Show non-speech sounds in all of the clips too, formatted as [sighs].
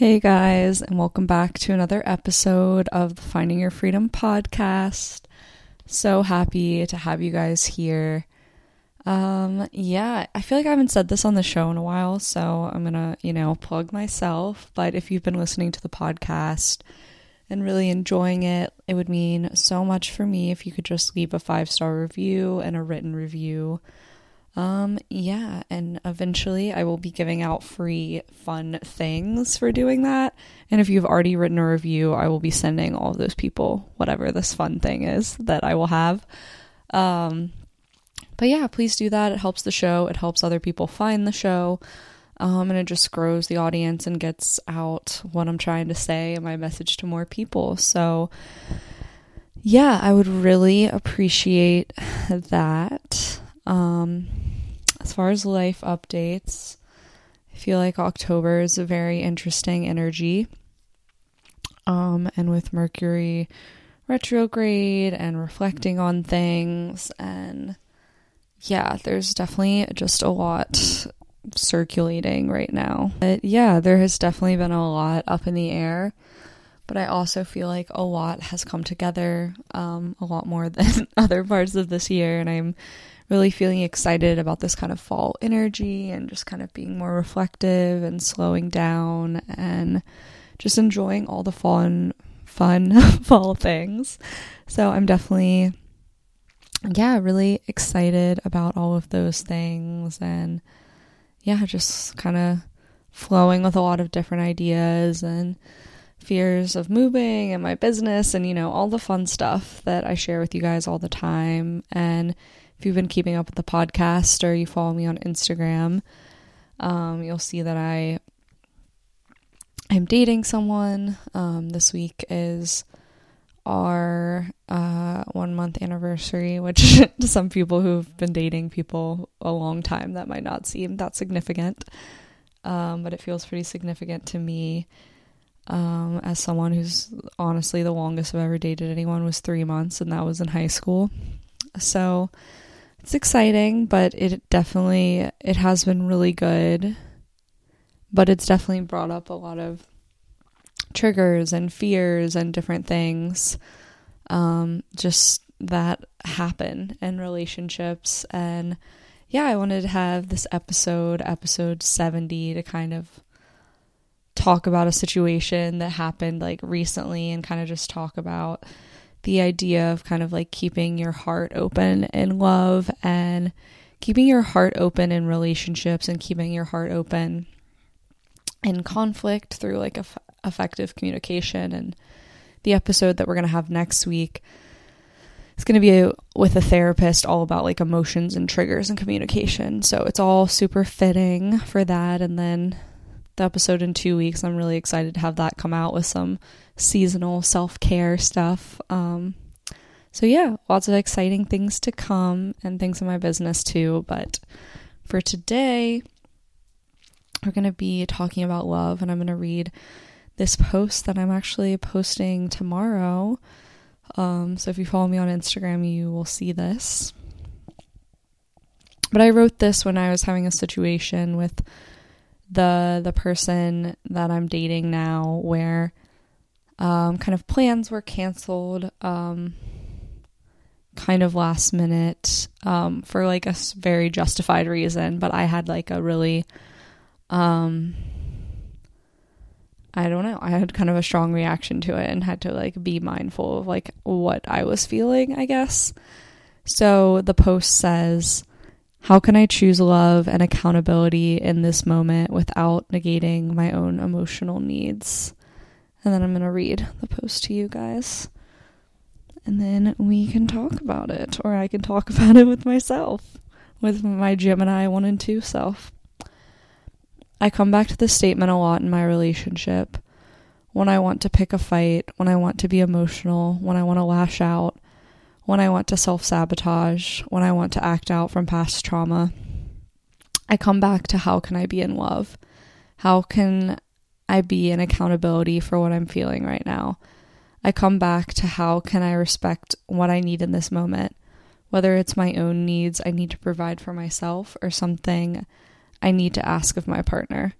Hey guys, and welcome back to another episode of the Finding Your Freedom podcast. So happy to have you guys here. Um, yeah, I feel like I haven't said this on the show in a while, so I'm gonna, you know, plug myself. But if you've been listening to the podcast and really enjoying it, it would mean so much for me if you could just leave a five star review and a written review um, yeah, and eventually I will be giving out free fun things for doing that. And if you've already written a review, I will be sending all of those people whatever this fun thing is that I will have. Um, but yeah, please do that. It helps the show, it helps other people find the show. Um, and it just grows the audience and gets out what I'm trying to say and my message to more people. So, yeah, I would really appreciate [sighs] that. Um, as far as life updates, I feel like October is a very interesting energy. Um, and with Mercury retrograde and reflecting on things, and yeah, there's definitely just a lot circulating right now. But yeah, there has definitely been a lot up in the air but I also feel like a lot has come together, um, a lot more [laughs] than other parts of this year, and I'm really feeling excited about this kind of fall energy and just kind of being more reflective and slowing down and just enjoying all the fun fun [laughs] fall things. So I'm definitely yeah, really excited about all of those things and yeah, just kind of flowing with a lot of different ideas and fears of moving and my business and you know all the fun stuff that I share with you guys all the time and if you've been keeping up with the podcast or you follow me on Instagram, um, you'll see that I I'm dating someone. Um, this week is our uh, one month anniversary, which [laughs] to some people who've been dating people a long time, that might not seem that significant. Um, but it feels pretty significant to me um, as someone who's honestly the longest I've ever dated anyone was three months, and that was in high school. So it's exciting, but it definitely it has been really good. But it's definitely brought up a lot of triggers and fears and different things um, just that happen in relationships and yeah, I wanted to have this episode, episode 70, to kind of talk about a situation that happened like recently and kind of just talk about the idea of kind of like keeping your heart open in love and keeping your heart open in relationships and keeping your heart open in conflict through like effective communication and the episode that we're going to have next week is going to be a, with a therapist all about like emotions and triggers and communication so it's all super fitting for that and then the episode in two weeks. I'm really excited to have that come out with some seasonal self care stuff. Um, so, yeah, lots of exciting things to come and things in my business too. But for today, we're going to be talking about love, and I'm going to read this post that I'm actually posting tomorrow. Um, so, if you follow me on Instagram, you will see this. But I wrote this when I was having a situation with the the person that I'm dating now where um, kind of plans were canceled um, kind of last minute um, for like a very justified reason but I had like a really um I don't know I had kind of a strong reaction to it and had to like be mindful of like what I was feeling I guess so the post says how can I choose love and accountability in this moment without negating my own emotional needs? And then I'm going to read the post to you guys. And then we can talk about it, or I can talk [laughs] about it with myself, with my Gemini 1 and 2 self. I come back to this statement a lot in my relationship. When I want to pick a fight, when I want to be emotional, when I want to lash out, when I want to self sabotage, when I want to act out from past trauma. I come back to how can I be in love? How can I be in accountability for what I'm feeling right now? I come back to how can I respect what I need in this moment, whether it's my own needs I need to provide for myself or something I need to ask of my partner.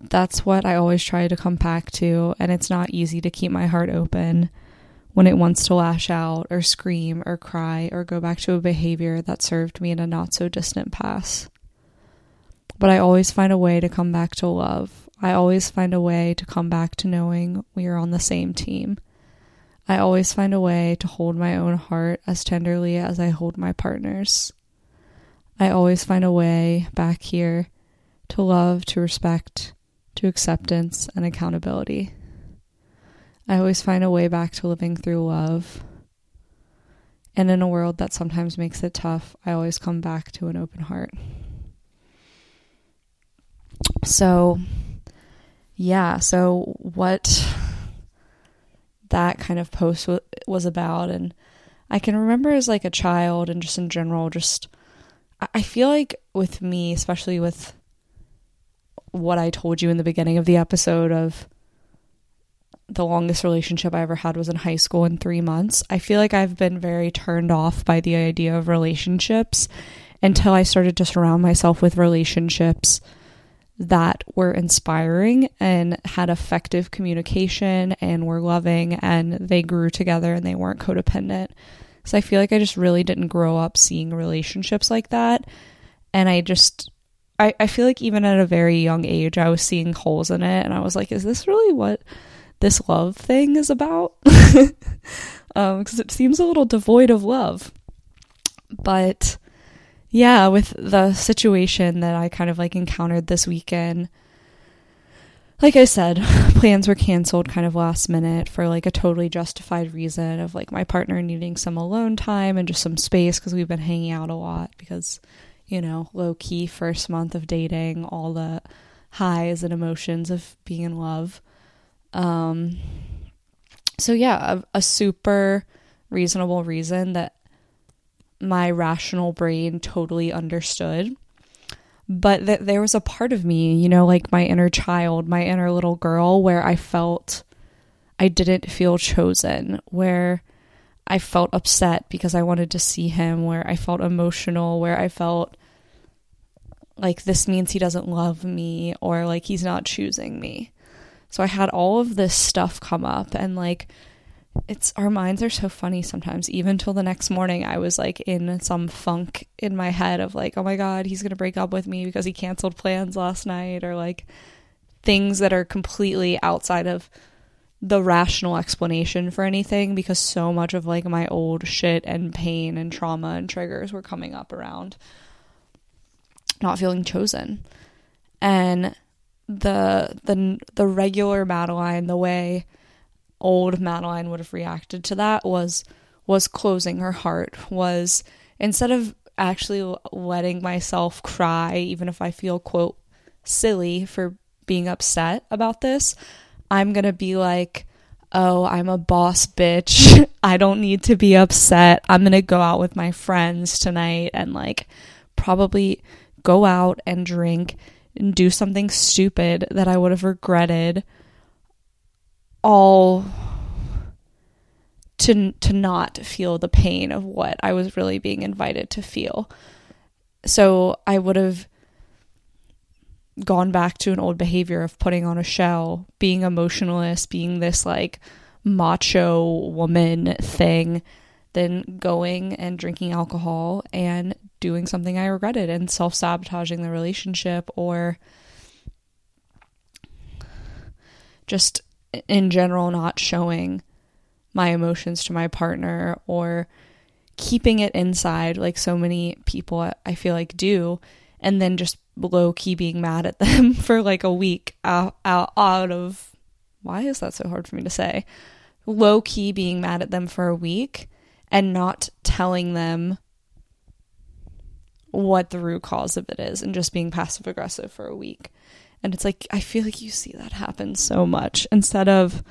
that's what I always try to come back to. And it's not easy to keep my heart open when it wants to lash out or scream or cry or go back to a behavior that served me in a not so distant past. But I always find a way to come back to love. I always find a way to come back to knowing we are on the same team. I always find a way to hold my own heart as tenderly as I hold my partner's. I always find a way back here to love, to respect, to acceptance and accountability. I always find a way back to living through love. And in a world that sometimes makes it tough, I always come back to an open heart. So, yeah, so what that kind of post w- was about, and I can remember as like a child and just in general, just I feel like with me, especially with what I told you in the beginning of the episode of the longest relationship I ever had was in high school in three months. I feel like I've been very turned off by the idea of relationships until I started to surround myself with relationships that were inspiring and had effective communication and were loving and they grew together and they weren't codependent. So I feel like I just really didn't grow up seeing relationships like that. And I just, I, I feel like even at a very young age, I was seeing holes in it. And I was like, is this really what this love thing is about? Because [laughs] um, it seems a little devoid of love. But yeah, with the situation that I kind of like encountered this weekend, like I said, [laughs] plans were canceled kind of last minute for like a totally justified reason of like my partner needing some alone time and just some space because we've been hanging out a lot because, you know, low key first month of dating, all the highs and emotions of being in love. Um, so yeah, a, a super reasonable reason that my rational brain totally understood. But th- there was a part of me, you know, like my inner child, my inner little girl, where I felt I didn't feel chosen, where I felt upset because I wanted to see him, where I felt emotional, where I felt like this means he doesn't love me or like he's not choosing me. So I had all of this stuff come up and like it's our minds are so funny sometimes. Even till the next morning, I was like in some funk in my head of like, oh my God, he's going to break up with me because he canceled plans last night, or like things that are completely outside of the rational explanation for anything because so much of like my old shit and pain and trauma and triggers were coming up around not feeling chosen. And the the the regular Madeline, the way old Madeline would have reacted to that was was closing her heart was instead of actually letting myself cry even if I feel quote silly for being upset about this I'm going to be like oh I'm a boss bitch. [laughs] I don't need to be upset. I'm going to go out with my friends tonight and like probably go out and drink and do something stupid that I would have regretted all to to not feel the pain of what I was really being invited to feel. So I would have gone back to an old behavior of putting on a show, being emotionless, being this like macho woman thing, then going and drinking alcohol and doing something I regretted and self sabotaging the relationship or just in general not showing my emotions to my partner or keeping it inside like so many people I feel like do and then just low key being mad at them [laughs] for like a week out, out, out of why is that so hard for me to say? Low key being mad at them for a week and not telling them what the root cause of it is and just being passive aggressive for a week and it's like, I feel like you see that happen so much instead of.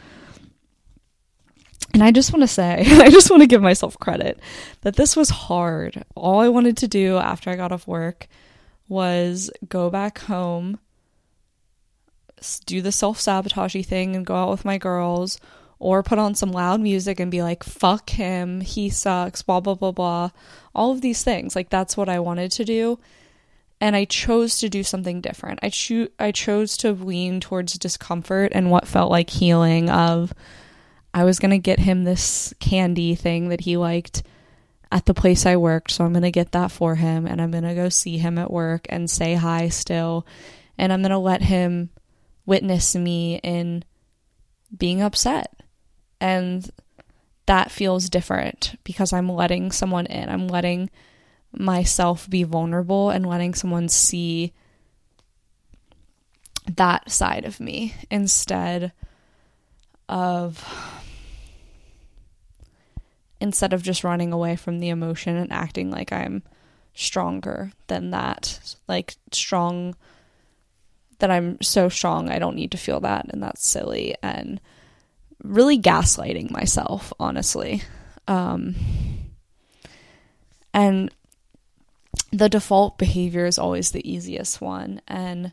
And I just want to say, [laughs] I just want to give myself credit that this was hard. All I wanted to do after I got off work was go back home, do the self sabotagey thing, and go out with my girls, or put on some loud music and be like, fuck him, he sucks, blah, blah, blah, blah. All of these things. Like, that's what I wanted to do. And I chose to do something different. I cho- I chose to lean towards discomfort and what felt like healing of I was going to get him this candy thing that he liked at the place I worked, so I'm going to get that for him and I'm going to go see him at work and say hi still and I'm going to let him witness me in being upset. And that feels different because I'm letting someone in. I'm letting myself be vulnerable and letting someone see that side of me instead of instead of just running away from the emotion and acting like I'm stronger than that like strong that I'm so strong I don't need to feel that and that's silly and really gaslighting myself honestly. Um and the default behavior is always the easiest one and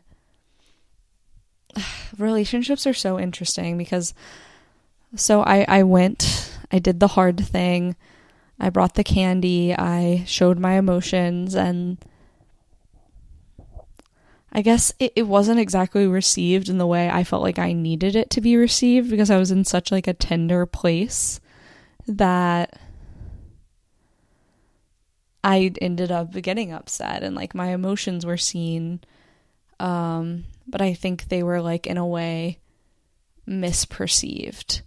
[sighs] relationships are so interesting because so I I went I did the hard thing. I brought the candy. I showed my emotions and I guess it, it wasn't exactly received in the way I felt like I needed it to be received because I was in such like a tender place that I ended up getting upset and like my emotions were seen. Um, but I think they were like in a way misperceived.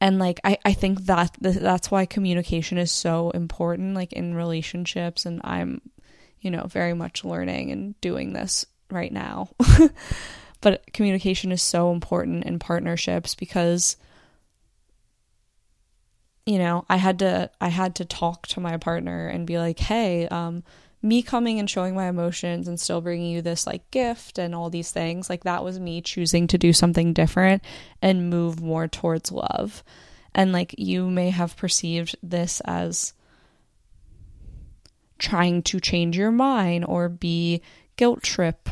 And like I, I think that that's why communication is so important like in relationships and I'm you know very much learning and doing this right now. [laughs] but communication is so important in partnerships because you know, I had to I had to talk to my partner and be like, "Hey, um me coming and showing my emotions and still bringing you this like gift and all these things, like that was me choosing to do something different and move more towards love." And like you may have perceived this as trying to change your mind or be guilt trip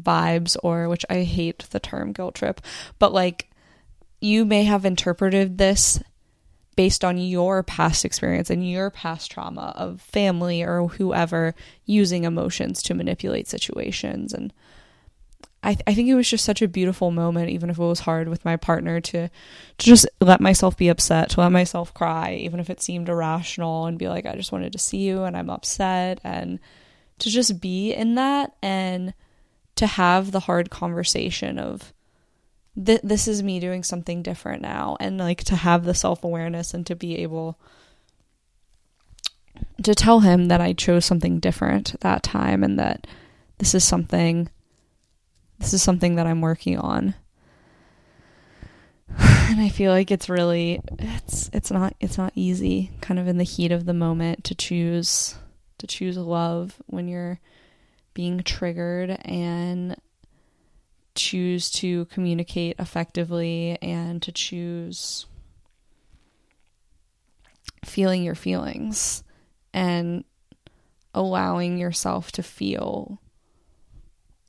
vibes or which I hate the term guilt trip, but like you may have interpreted this based on your past experience and your past trauma of family or whoever using emotions to manipulate situations. And I, th- I think it was just such a beautiful moment even if it was hard with my partner to to just let myself be upset to let myself cry even if it seemed irrational and be like I just wanted to see you and I'm upset. And to just be in that and to have the hard conversation of th- this is me doing something different now and like to have the self-awareness and to be able to tell him that I chose something different that time and that this is something this is something that I'm working on. [sighs] And I feel like it's really it's it's not it's not easy kind of in the heat of the moment to choose to choose love when you're being triggered and choose to communicate effectively and to choose feeling your feelings and allowing yourself to feel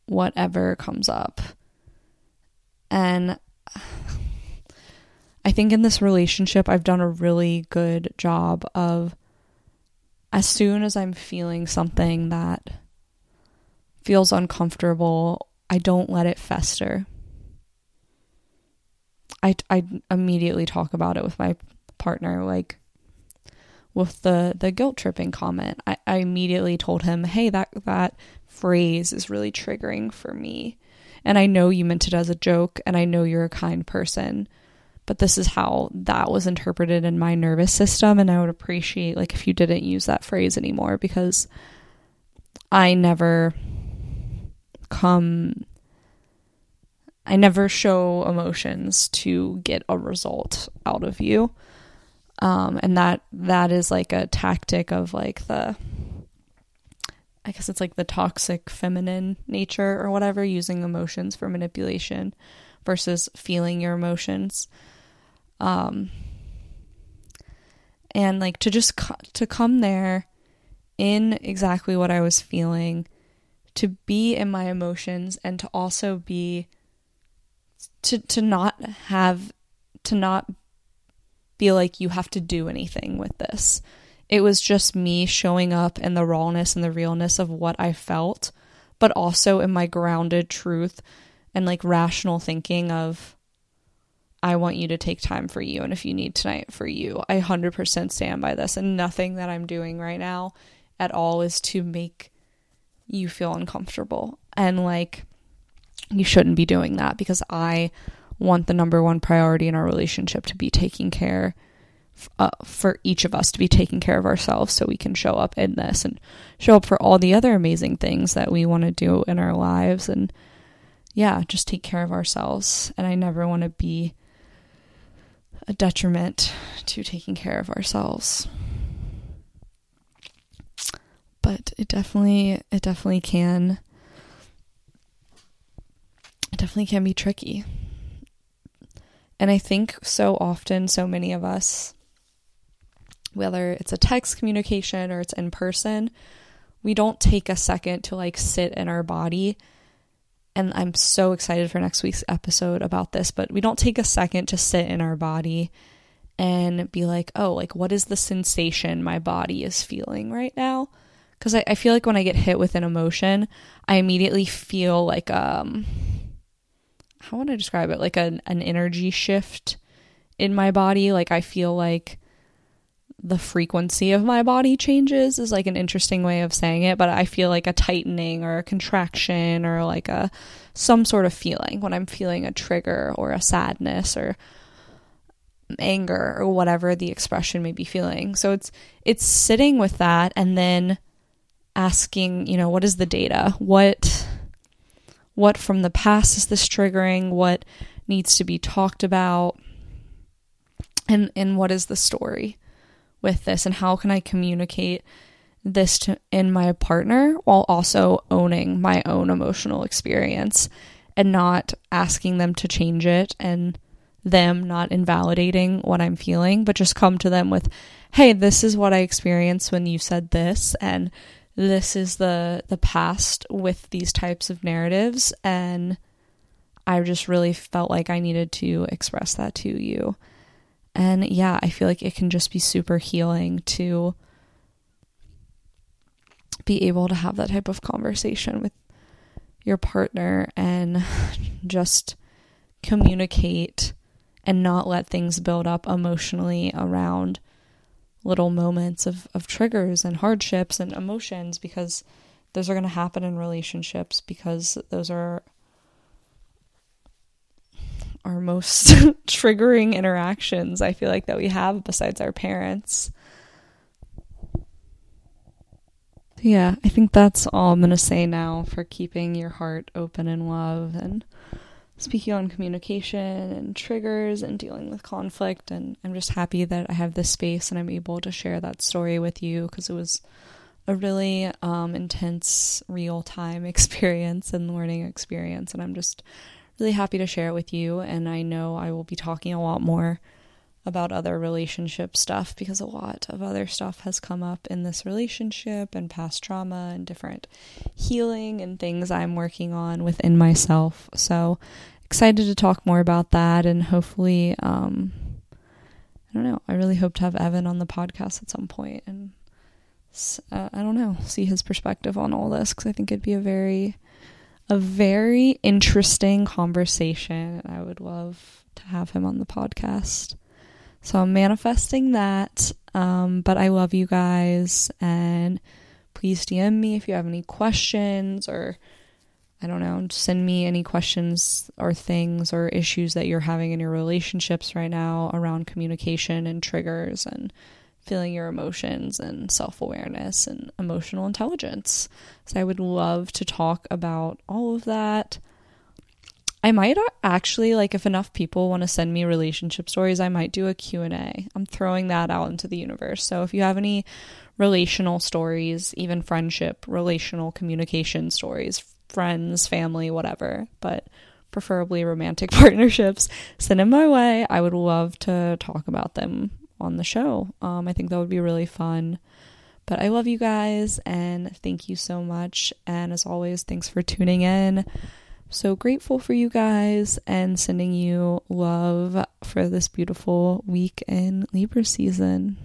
whatever comes up. And I think in this relationship, I've done a really good job of as soon as I'm feeling something that feels uncomfortable I don't let it fester. I, I immediately talk about it with my partner, like with the, the guilt tripping comment. I, I immediately told him, hey, that, that phrase is really triggering for me. And I know you meant it as a joke, and I know you're a kind person, but this is how that was interpreted in my nervous system. And I would appreciate, like, if you didn't use that phrase anymore because I never come I never show emotions to get a result out of you. Um, and that that is like a tactic of like the I guess it's like the toxic feminine nature or whatever, using emotions for manipulation versus feeling your emotions. Um, and like to just co- to come there in exactly what I was feeling to be in my emotions and to also be to to not have to not feel like you have to do anything with this. It was just me showing up in the rawness and the realness of what I felt but also in my grounded truth and like rational thinking of I want you to take time for you and if you need tonight for you. I 100% stand by this and nothing that I'm doing right now at all is to make you feel uncomfortable. And like you shouldn't be doing that because I want the number one priority in our relationship to be taking care uh, for each of us to be taking care of ourselves so we can show up in this and show up for all the other amazing things that we want to do in our lives. And yeah just take care of ourselves. And i never want to be a detriment to taking care of ourselves but it definitely it definitely can it definitely can be tricky and I think so often, so many of us, whether it's a text communication or it's in person, we don't take a second to like sit in our body. And I'm so excited for next week's episode about this, but we don't take a second to sit in our body and be like, oh, like what is the sensation my body is feeling right now? Because I, I feel like when I get hit with an emotion, I immediately feel like um how would I describe it? Like an an energy shift in my body. Like I feel like the frequency of my body changes is like an interesting way of saying it, but I feel like a tightening or a contraction or like a some sort of feeling when I'm feeling a trigger or a sadness or anger or whatever the expression may be feeling. So it's it's sitting with that and then asking, you know, what is the data? What what from the past is this triggering? What needs to be talked about? And and what is the story with this and how can I communicate this to in my partner while also owning my own emotional experience and not asking them to change it and them not invalidating what I'm feeling, but just come to them with, hey, this is what I experienced when you said this, and this is the the past with these types of narratives and I just really felt like I needed to express that to you. And yeah, I feel like it can just be super healing to be able to have that type of conversation with your partner and [laughs] just communicate and not let things build up emotionally around little moments of, of triggers and hardships and emotions because those are going to happen in relationships because those are our most [laughs] triggering interactions I feel like that we have besides our parents. Yeah, I think that's all I'm going to say now for keeping your heart open in love and speaking on communication and triggers and dealing with conflict. And I'm just happy that I have this space and I'm able to share that story with you because it was a really um, intense, real time [laughs] experience and learning experience. And I'm just really happy to share it with you. And I know I will be talking a lot more about other relationship stuff because a lot of other stuff has come up in this relationship and past trauma and different healing and things I'm working on within myself. So excited to talk more about that and hopefully um I don't know. I really hope to have Evan on the podcast at some point and uh, I don't know, see his perspective on all this cuz I think it'd be a very a very interesting conversation. I would love to have him on the podcast. So I'm manifesting that. Um, but I love you guys and please DM me if you have any questions or I don't know, send me any questions or things or issues that you're having in your relationships right now around communication and triggers and feeling your emotions and self awareness and emotional intelligence. So I would love to talk about all of that. I might actually like if enough people want to send me relationship stories, I might do a Q&A. I'm throwing that out into the universe. So if you have any relational stories, even friendship, relational communication stories, friends, family, whatever, but preferably romantic [laughs] partnerships, send them my way. I would love to talk about them on the show. Um, I think that would be really fun. But I love you guys and thank you so much. And as always, thanks for tuning in. So grateful for you guys and sending you love for this beautiful week in Libra season.